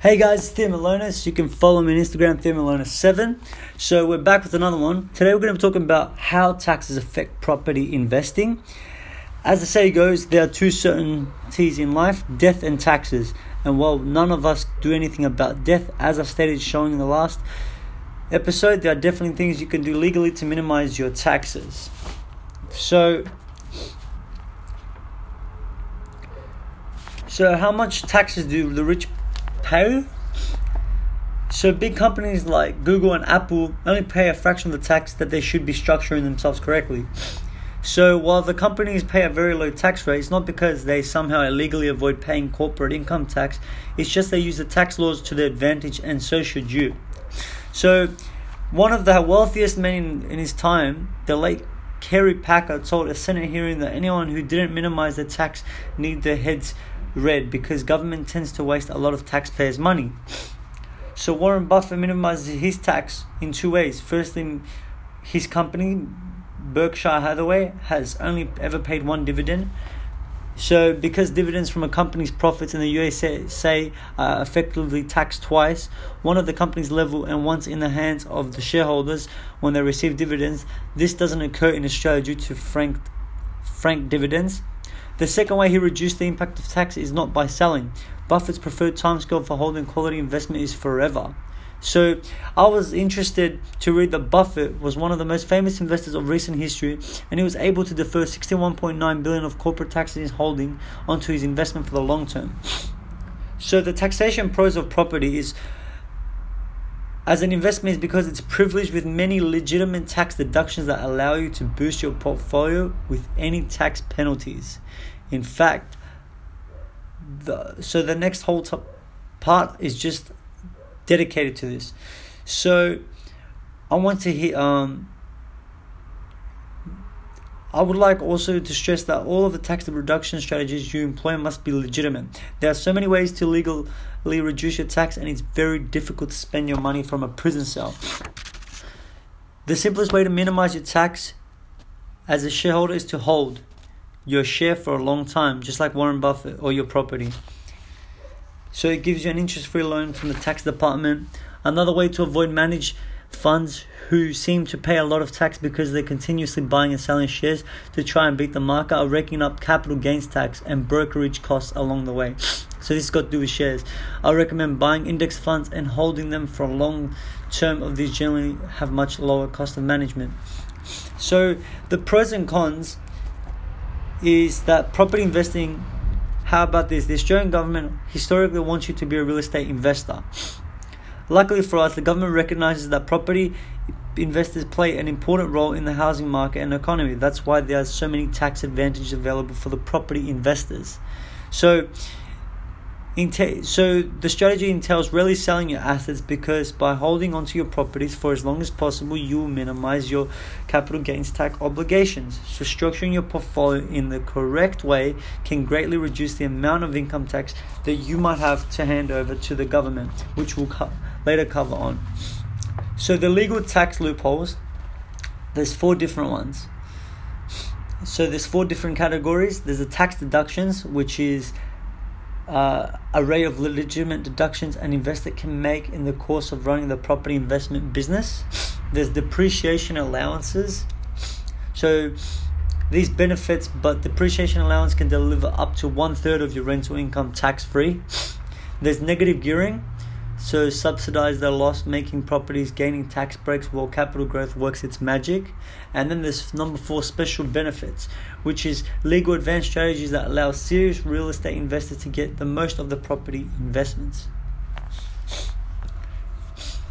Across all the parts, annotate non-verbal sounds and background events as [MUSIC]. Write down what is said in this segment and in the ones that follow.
Hey guys, it's Theo Malonis. You can follow me on Instagram, Theo Malonis7. So we're back with another one. Today we're going to be talking about how taxes affect property investing. As the saying goes, there are two certainties in life death and taxes. And while none of us do anything about death, as I've stated showing in the last episode, there are definitely things you can do legally to minimize your taxes. So, so how much taxes do the rich pay. So big companies like Google and Apple only pay a fraction of the tax that they should be structuring themselves correctly. So while the companies pay a very low tax rate, it's not because they somehow illegally avoid paying corporate income tax. It's just they use the tax laws to their advantage, and so should you. So one of the wealthiest men in, in his time, the late Kerry Packer, told a Senate hearing that anyone who didn't minimize the tax need their heads red because government tends to waste a lot of taxpayers' money. So Warren Buffett minimizes his tax in two ways. Firstly, his company, Berkshire Hathaway, has only ever paid one dividend. So, because dividends from a company's profits in the USA are effectively taxed twice, one of the company's level and once in the hands of the shareholders when they receive dividends, this doesn't occur in Australia due to franked, franked dividends. The second way he reduced the impact of tax is not by selling. Buffett's preferred timescale for holding quality investment is forever. So I was interested to read that Buffett was one of the most famous investors of recent history and he was able to defer 61.9 billion of corporate tax in his holding onto his investment for the long term. So the taxation pros of property is as an investment is because it's privileged with many legitimate tax deductions that allow you to boost your portfolio with any tax penalties. In fact, the so the next whole top part is just dedicated to this. So I want to hit um I would like also to stress that all of the tax reduction strategies you employ must be legitimate. There are so many ways to legally reduce your tax, and it's very difficult to spend your money from a prison cell. The simplest way to minimize your tax as a shareholder is to hold your share for a long time, just like Warren Buffett or your property. So it gives you an interest free loan from the tax department. Another way to avoid manage funds who seem to pay a lot of tax because they're continuously buying and selling shares to try and beat the market are raking up capital gains tax and brokerage costs along the way. [SNIFFS] So this has got to do with shares. I recommend buying index funds and holding them for a long term of these generally have much lower cost of management. So the pros and cons is that property investing how about this? The Australian government historically wants you to be a real estate investor. Luckily for us, the government recognizes that property investors play an important role in the housing market and economy. That's why there are so many tax advantages available for the property investors. So, so the strategy entails really selling your assets because by holding onto your properties for as long as possible, you will minimize your capital gains tax obligations. So structuring your portfolio in the correct way can greatly reduce the amount of income tax that you might have to hand over to the government, which we'll co- later cover on. So the legal tax loopholes, there's four different ones. So there's four different categories. There's the tax deductions, which is uh, array of legitimate deductions an investor can make in the course of running the property investment business. There's depreciation allowances. So these benefits, but depreciation allowance can deliver up to one third of your rental income tax free. There's negative gearing. So subsidize their loss making properties gaining tax breaks while capital growth works its magic. And then there's number four special benefits, which is legal advanced strategies that allow serious real estate investors to get the most of the property investments.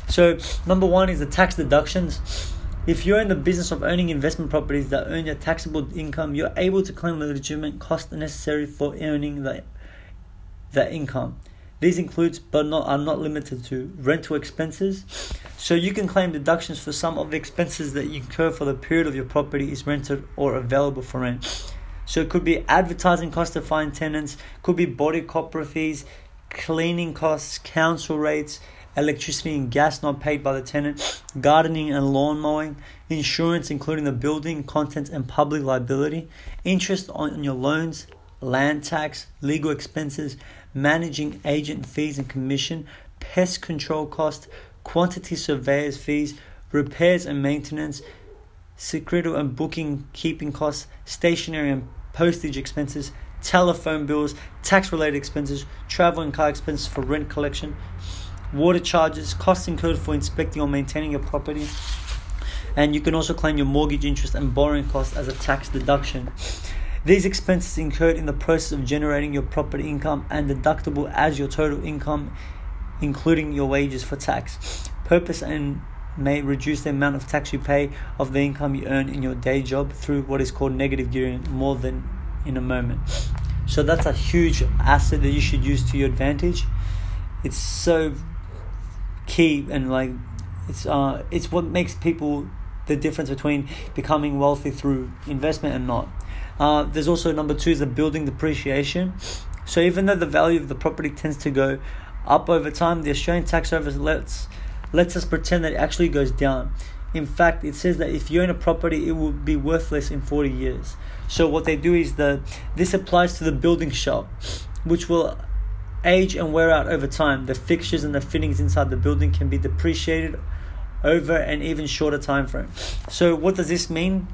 So number one is the tax deductions. If you're in the business of owning investment properties that earn your taxable income, you're able to claim the legitimate cost necessary for earning the, that income. These includes, but not are not limited to, rental expenses. So you can claim deductions for some of the expenses that you incur for the period of your property is rented or available for rent. So it could be advertising costs to find tenants, could be body corporate fees, cleaning costs, council rates, electricity and gas not paid by the tenant, gardening and lawn mowing, insurance including the building, contents and public liability, interest on your loans, land tax, legal expenses, managing agent fees and commission, pest control costs, quantity surveyors fees, repairs and maintenance, secreto and booking keeping costs, stationery and postage expenses, telephone bills, tax related expenses, travel and car expenses for rent collection, water charges, costs incurred for inspecting or maintaining your property, and you can also claim your mortgage interest and borrowing costs as a tax deduction. These expenses incurred in the process of generating your property income and deductible as your total income, including your wages for tax. Purpose and may reduce the amount of tax you pay of the income you earn in your day job through what is called negative gearing more than in a moment. So that's a huge asset that you should use to your advantage. It's so key and like it's uh it's what makes people the difference between becoming wealthy through investment and not. Uh, there's also number two is the building depreciation. So even though the value of the property tends to go up over time, the Australian Tax Service lets lets us pretend that it actually goes down. In fact, it says that if you own a property, it will be worthless in 40 years. So what they do is the this applies to the building shop, which will age and wear out over time. The fixtures and the fittings inside the building can be depreciated over an even shorter time frame. So what does this mean?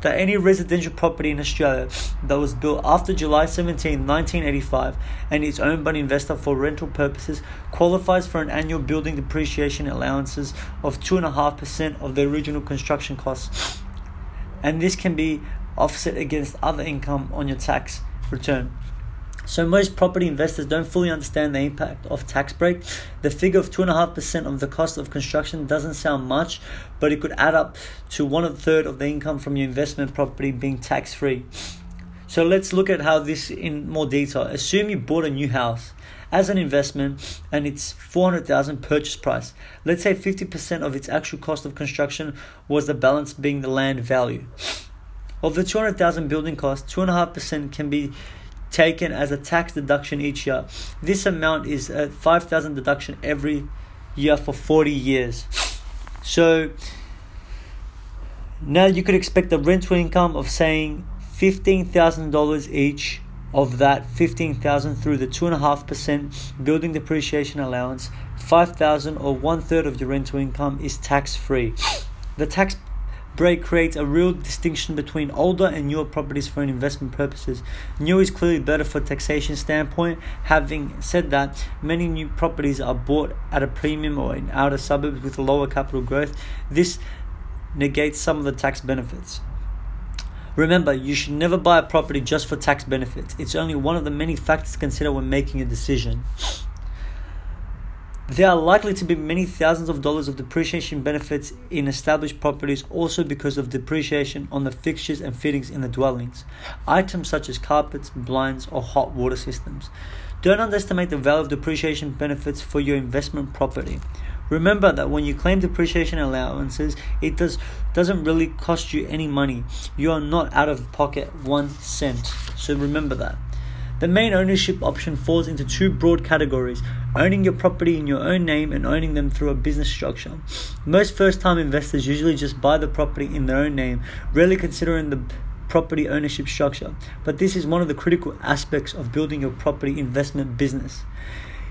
That any residential property in Australia that was built after July 17, 1985, and is owned by an investor for rental purposes qualifies for an annual building depreciation allowances of 2.5% of the original construction costs. And this can be offset against other income on your tax return. So most property investors don't fully understand the impact of tax break. The figure of two and a half percent of the cost of construction doesn't sound much, but it could add up to one third of the income from your investment property being tax free. So let's look at how this in more detail. Assume you bought a new house as an investment and it's 400,000 purchase price. Let's say 50% of its actual cost of construction was the balance being the land value. Of the 200,000 building cost, 2.5% can be taken as a tax deduction each year. This amount is a 5,000 deduction every year for 40 years. So now you could expect a rental income of saying $15,000 each of that 15,000 through the 2.5% building depreciation allowance 5,000 or one third of your rental income is tax free. The tax break creates a real distinction between older and newer properties for investment purposes. New is clearly better for taxation standpoint. Having said that, many new properties are bought at a premium or in outer suburbs with lower capital growth. This negates some of the tax benefits. Remember, you should never buy a property just for tax benefits. It's only one of the many factors to consider when making a decision. There are likely to be many thousands of dollars of depreciation benefits in established properties also because of depreciation on the fixtures and fittings in the dwellings, items such as carpets, blinds, or hot water systems. Don't underestimate the value of depreciation benefits for your investment property. Remember that when you claim depreciation allowances, it does doesn't really cost you any money. You are not out of pocket one cent. So remember that. The main ownership option falls into two broad categories owning your property in your own name and owning them through a business structure. Most first time investors usually just buy the property in their own name, rarely considering the property ownership structure. But this is one of the critical aspects of building your property investment business.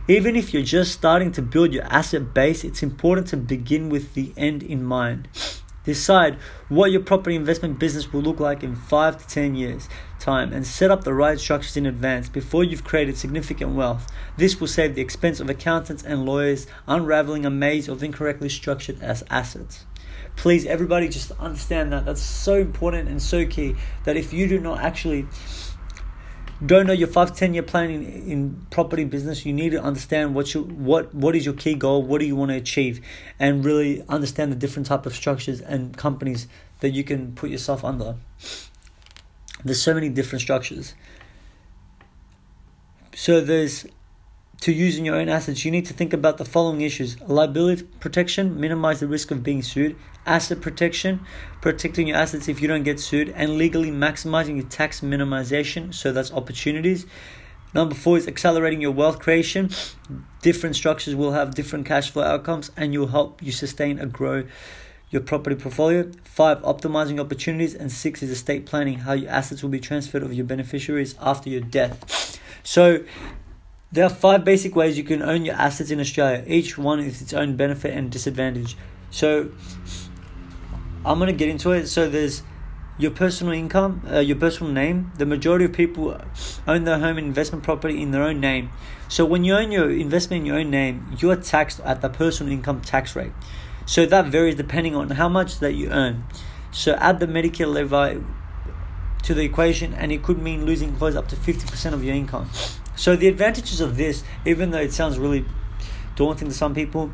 Even if you're just starting to build your asset base, it's important to begin with the end in mind. Decide what your property investment business will look like in 5 to 10 years time and set up the right structures in advance before you've created significant wealth. This will save the expense of accountants and lawyers unraveling a maze of incorrectly structured as assets. Please everybody just understand that that's so important and so key that if you do not actually don't know your five ten year plan in, in property business, you need to understand what you what what is your key goal, what do you want to achieve, and really understand the different type of structures and companies that you can put yourself under. There's so many different structures. So there's to using your own assets, you need to think about the following issues. Liability protection, minimize the risk of being sued, asset protection, protecting your assets if you don't get sued, and legally maximizing your tax minimization, so that's opportunities. Number four is accelerating your wealth creation. Different structures will have different cash flow outcomes and you'll help you sustain and grow your property portfolio. Five, optimizing opportunities. And six is estate planning, how your assets will be transferred of your beneficiaries after your death. So, There are five basic ways you can own your assets in Australia. Each one is its own benefit and disadvantage. So, I'm to get into it. So, there's your personal income, uh, your personal name. The majority of people own their home investment property in their own name. So, when you own your investment in your own name, you are taxed at the personal income tax rate. So, that varies depending on how much that you earn. So, add the Medicare levy to the equation, and it could mean losing close up to 50% of your income. So the advantages of this, even though it sounds really daunting to some people,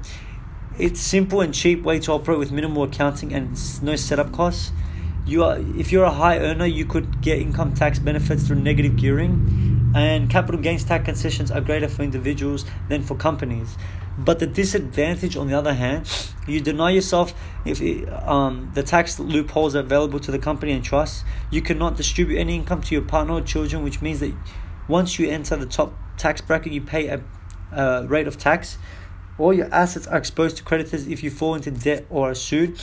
it's simple and cheap way to operate with minimal accounting and no setup costs. You are, if you're a high earner, you could get income tax benefits through negative gearing, and capital gains tax concessions are greater for individuals than for companies. But the disadvantage, on the other hand, you deny yourself if it, um, the tax loopholes are available to the company and trust. You cannot distribute any income to your partner or children, which means that once you enter the top tax bracket, you pay a, a rate of tax. All your assets are exposed to creditors if you fall into debt or are sued.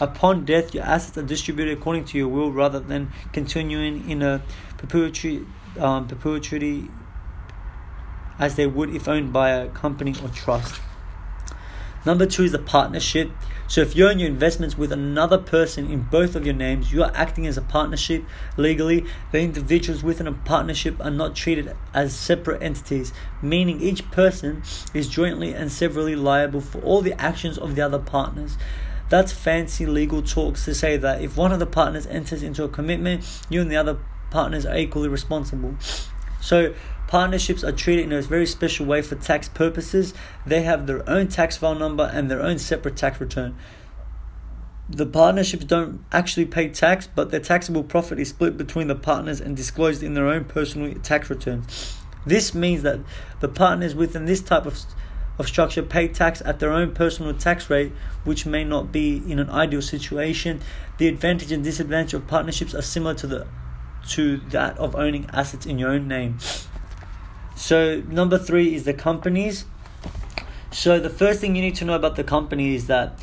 Upon death, your assets are distributed according to your will rather than continuing in a perpetuity, um, perpetuity as they would if owned by a company or trust. Number two is the partnership. So if you own your investments with another person in both of your names, you are acting as a partnership legally. The individuals within a partnership are not treated as separate entities, meaning each person is jointly and severally liable for all the actions of the other partners. That's fancy legal talks to say that if one of the partners enters into a commitment, you and the other partners are equally responsible. So Partnerships are treated in a very special way for tax purposes. They have their own tax file number and their own separate tax return. The partnerships don't actually pay tax, but their taxable profit is split between the partners and disclosed in their own personal tax returns. This means that the partners within this type of of structure pay tax at their own personal tax rate, which may not be in an ideal situation. The advantage and disadvantage of partnerships are similar to the to that of owning assets in your own name. So, number three is the companies. So, the first thing you need to know about the company is that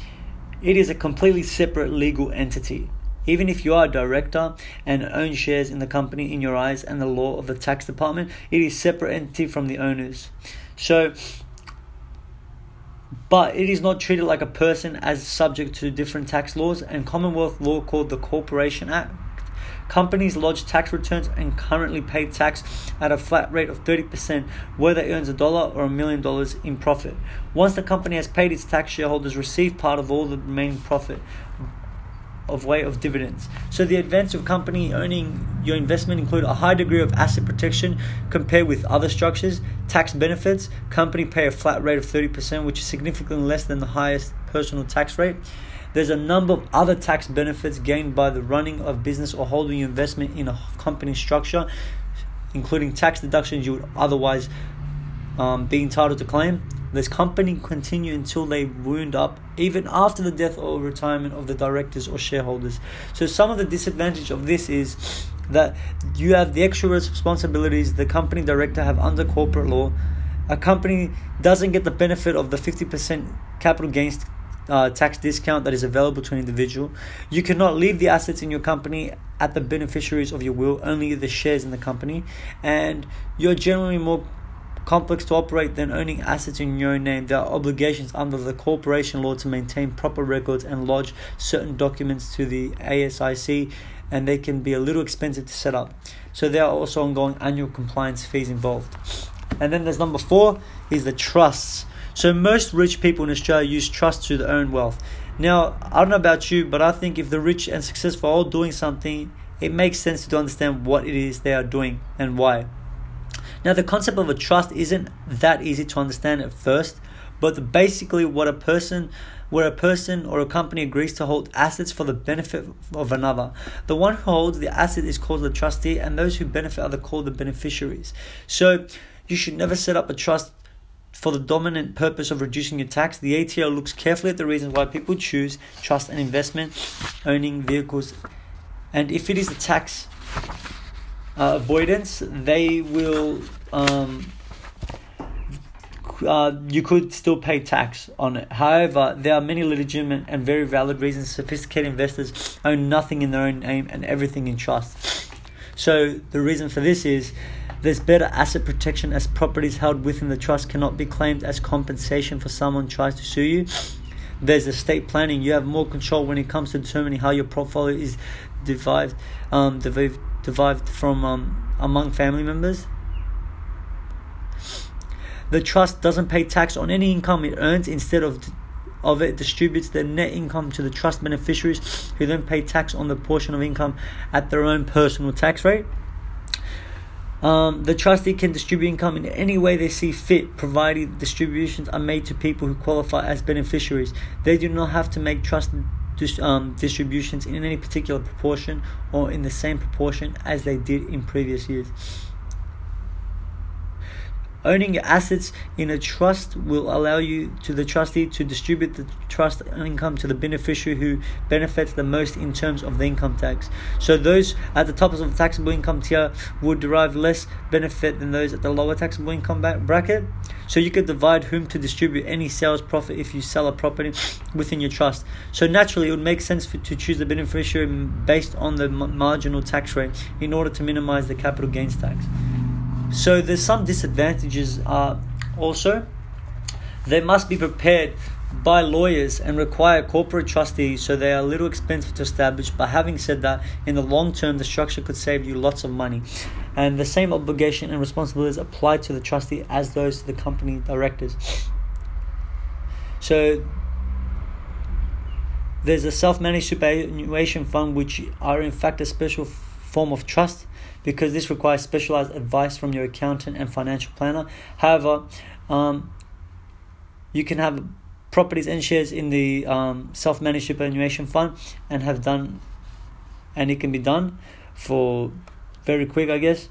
it is a completely separate legal entity. Even if you are a director and own shares in the company in your eyes and the law of the tax department, it is separate entity from the owners. So, but it is not treated like a person as subject to different tax laws and Commonwealth law called the Corporation Act Companies lodge tax returns and currently pay tax at a flat rate of 30% whether it earns a dollar or a million dollars in profit. Once the company has paid its tax, shareholders receive part of all the remaining profit of way of dividends. So the advantage of company owning your investment include a high degree of asset protection compared with other structures, tax benefits, company pay a flat rate of 30% which is significantly less than the highest personal tax rate. There's a number of other tax benefits gained by the running of business or holding your investment in a company structure, including tax deductions you would otherwise um, be entitled to claim. This company continue until they wound up, even after the death or retirement of the directors or shareholders. So some of the disadvantage of this is that you have the extra responsibilities the company director have under corporate law. A company doesn't get the benefit of the 50% capital gains uh, tax discount that is available to an individual. You cannot leave the assets in your company at the beneficiaries of your will, only the shares in the company. And you're generally more complex to operate than owning assets in your own name. There are obligations under the corporation law to maintain proper records and lodge certain documents to the ASIC, and they can be a little expensive to set up. So there are also ongoing annual compliance fees involved. And then there's number four is the trusts. So most rich people in Australia use trust to earn wealth. Now, I don't know about you, but I think if the rich and successful are all doing something, it makes sense to understand what it is they are doing and why. Now, the concept of a trust isn't that easy to understand at first, but basically, what a person, where a person or a company agrees to hold assets for the benefit of another. The one who holds the asset is called the trustee, and those who benefit are called the beneficiaries. So, you should never set up a trust for the dominant purpose of reducing your tax, the ATO looks carefully at the reasons why people choose trust and investment owning vehicles. And if it is a tax uh, avoidance, they will. Um, uh, you could still pay tax on it. However, there are many legitimate and very valid reasons sophisticated investors own nothing in their own name and everything in trust. So, the reason for this is There's better asset protection as properties held within the trust cannot be claimed as compensation for someone tries to sue you. There's estate planning. You have more control when it comes to determining how your portfolio is divided, um, from um, among family members. The trust doesn't pay tax on any income it earns. Instead of of it distributes the net income to the trust beneficiaries, who then pay tax on the portion of income at their own personal tax rate. Um, the trustee can distribute income in any way they see fit, provided distributions are made to people who qualify as beneficiaries. They do not have to make trust dis- um, distributions in any particular proportion or in the same proportion as they did in previous years. Owning your assets in a trust will allow you to the trustee to distribute the trust income to the beneficiary who benefits the most in terms of the income tax. So those at the top of the taxable income tier would derive less benefit than those at the lower taxable income bracket. So you could divide whom to distribute any sales profit if you sell a property within your trust. So naturally, it would make sense for, to choose the beneficiary based on the marginal tax rate in order to minimize the capital gains tax. So there's some disadvantages uh, also. They must be prepared by lawyers and require corporate trustees, so they are a little expensive to establish. But having said that, in the long term, the structure could save you lots of money. And the same obligation and responsibilities apply to the trustee as those to the company directors. So there's a self-managed superannuation fund, which are in fact a special form of trust because this requires specialized advice from your accountant and financial planner. However, um, you can have properties and shares in the um, self-managed superannuation fund and have done, and it can be done for very quick, I guess.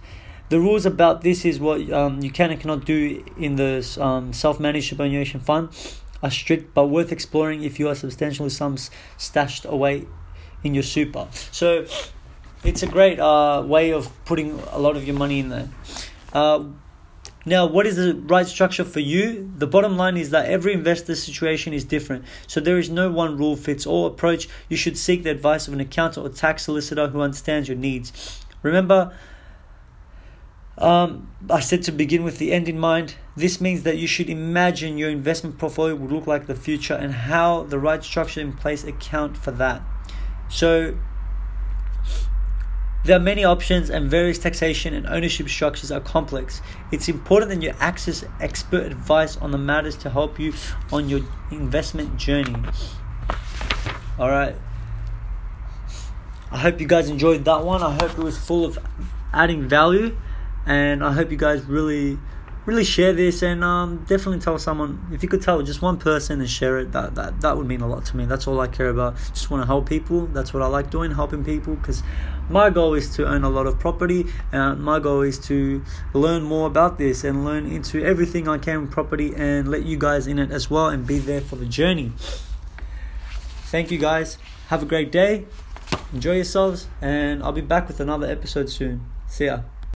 The rules about this is what um, you can and cannot do in the um, self-managed superannuation fund are strict, but worth exploring if you have substantial sums stashed away in your super. So it's a great uh, way of putting a lot of your money in there. Uh, now, what is the right structure for you? The bottom line is that every investor's situation is different. So there is no one rule fits all approach. You should seek the advice of an accountant or tax solicitor who understands your needs. Remember, um, I said to begin with the end in mind. This means that you should imagine your investment portfolio would look like the future and how the right structure in place account for that. So there are many options, and various taxation and ownership structures are complex. It's important that you access expert advice on the matters to help you on your investment journey. All right. I hope you guys enjoyed that one. I hope it was full of adding value, and I hope you guys really really share this and um, definitely tell someone if you could tell just one person and share it that, that that would mean a lot to me. That's all i care about. Just want to help people. That's what i like doing helping people because my goal is to own a lot of property and my goal is to learn more about this and learn into everything i can with property and let you guys in it as well and be there for the journey. Thank you guys. Have a great day. Enjoy yourselves and i'll be back with another episode soon. See ya